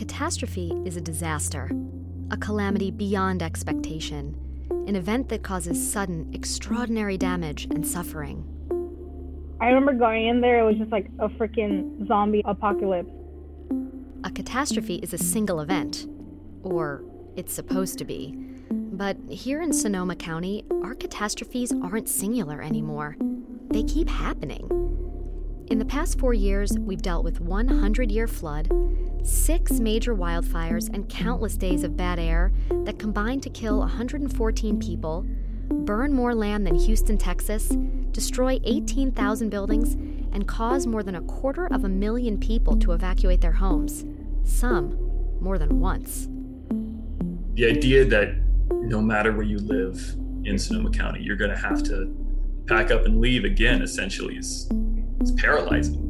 catastrophe is a disaster, a calamity beyond expectation, an event that causes sudden, extraordinary damage and suffering. I remember going in there, it was just like a freaking zombie apocalypse. A catastrophe is a single event, or it's supposed to be. But here in Sonoma County, our catastrophes aren't singular anymore. They keep happening. In the past four years, we've dealt with 100 year flood, six major wildfires, and countless days of bad air that combined to kill 114 people, burn more land than Houston, Texas, destroy 18,000 buildings, and cause more than a quarter of a million people to evacuate their homes, some more than once. The idea that no matter where you live in Sonoma County, you're going to have to pack up and leave again, essentially, is, is paralyzing.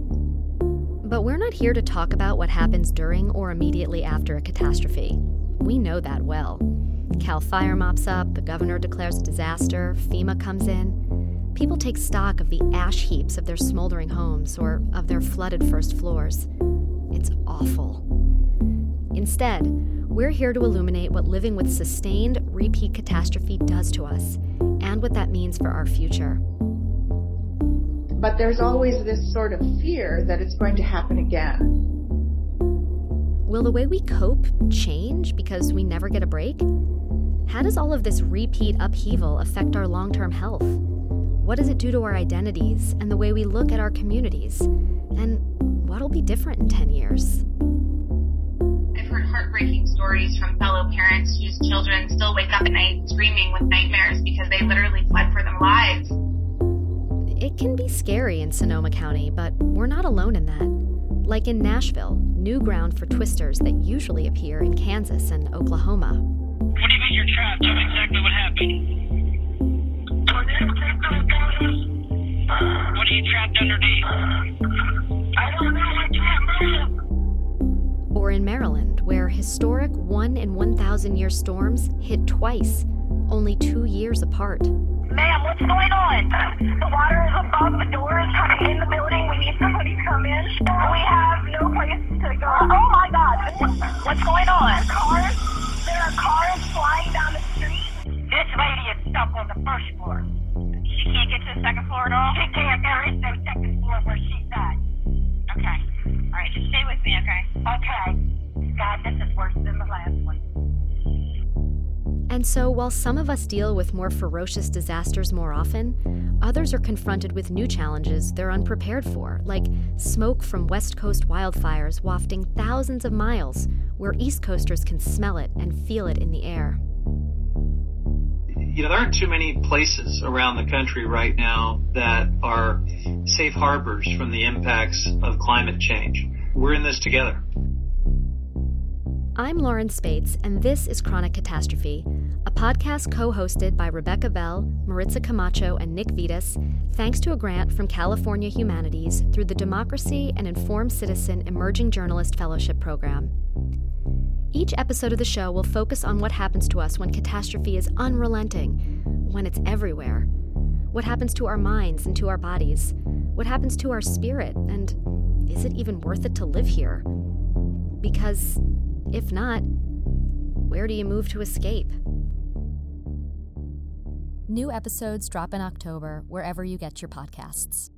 But we're not here to talk about what happens during or immediately after a catastrophe. We know that well. Cal Fire mops up, the governor declares a disaster, FEMA comes in. People take stock of the ash heaps of their smoldering homes or of their flooded first floors. It's awful. Instead, we're here to illuminate what living with sustained repeat catastrophe does to us and what that means for our future. But there's always this sort of fear that it's going to happen again. Will the way we cope change because we never get a break? How does all of this repeat upheaval affect our long term health? What does it do to our identities and the way we look at our communities? And what'll be different in 10 years? I've heard heartbreaking stories from fellow parents whose children still wake up at night in Sonoma County, but we're not alone in that. Like in Nashville, new ground for twisters that usually appear in Kansas and Oklahoma. What do you think you're trapped? Tell me exactly what happened. What are you trapped underneath? I don't know. I can't move. Or in Maryland, where historic 1 in 1,000 year storms hit twice, only two years apart. Ma'am, what's going on? The water is above the doors, kind of in the building. We need somebody to come in. We have no place to go. Oh my God! What's going on? Cars? There are cars flying down the street. This lady And so, while some of us deal with more ferocious disasters more often, others are confronted with new challenges they're unprepared for, like smoke from West Coast wildfires wafting thousands of miles, where East Coasters can smell it and feel it in the air. You know, there aren't too many places around the country right now that are safe harbors from the impacts of climate change. We're in this together. I'm Lauren Spates, and this is Chronic Catastrophe, a podcast co hosted by Rebecca Bell, Maritza Camacho, and Nick Vitas, thanks to a grant from California Humanities through the Democracy and Informed Citizen Emerging Journalist Fellowship Program. Each episode of the show will focus on what happens to us when catastrophe is unrelenting, when it's everywhere. What happens to our minds and to our bodies? What happens to our spirit? And is it even worth it to live here? Because if not, where do you move to escape? New episodes drop in October wherever you get your podcasts.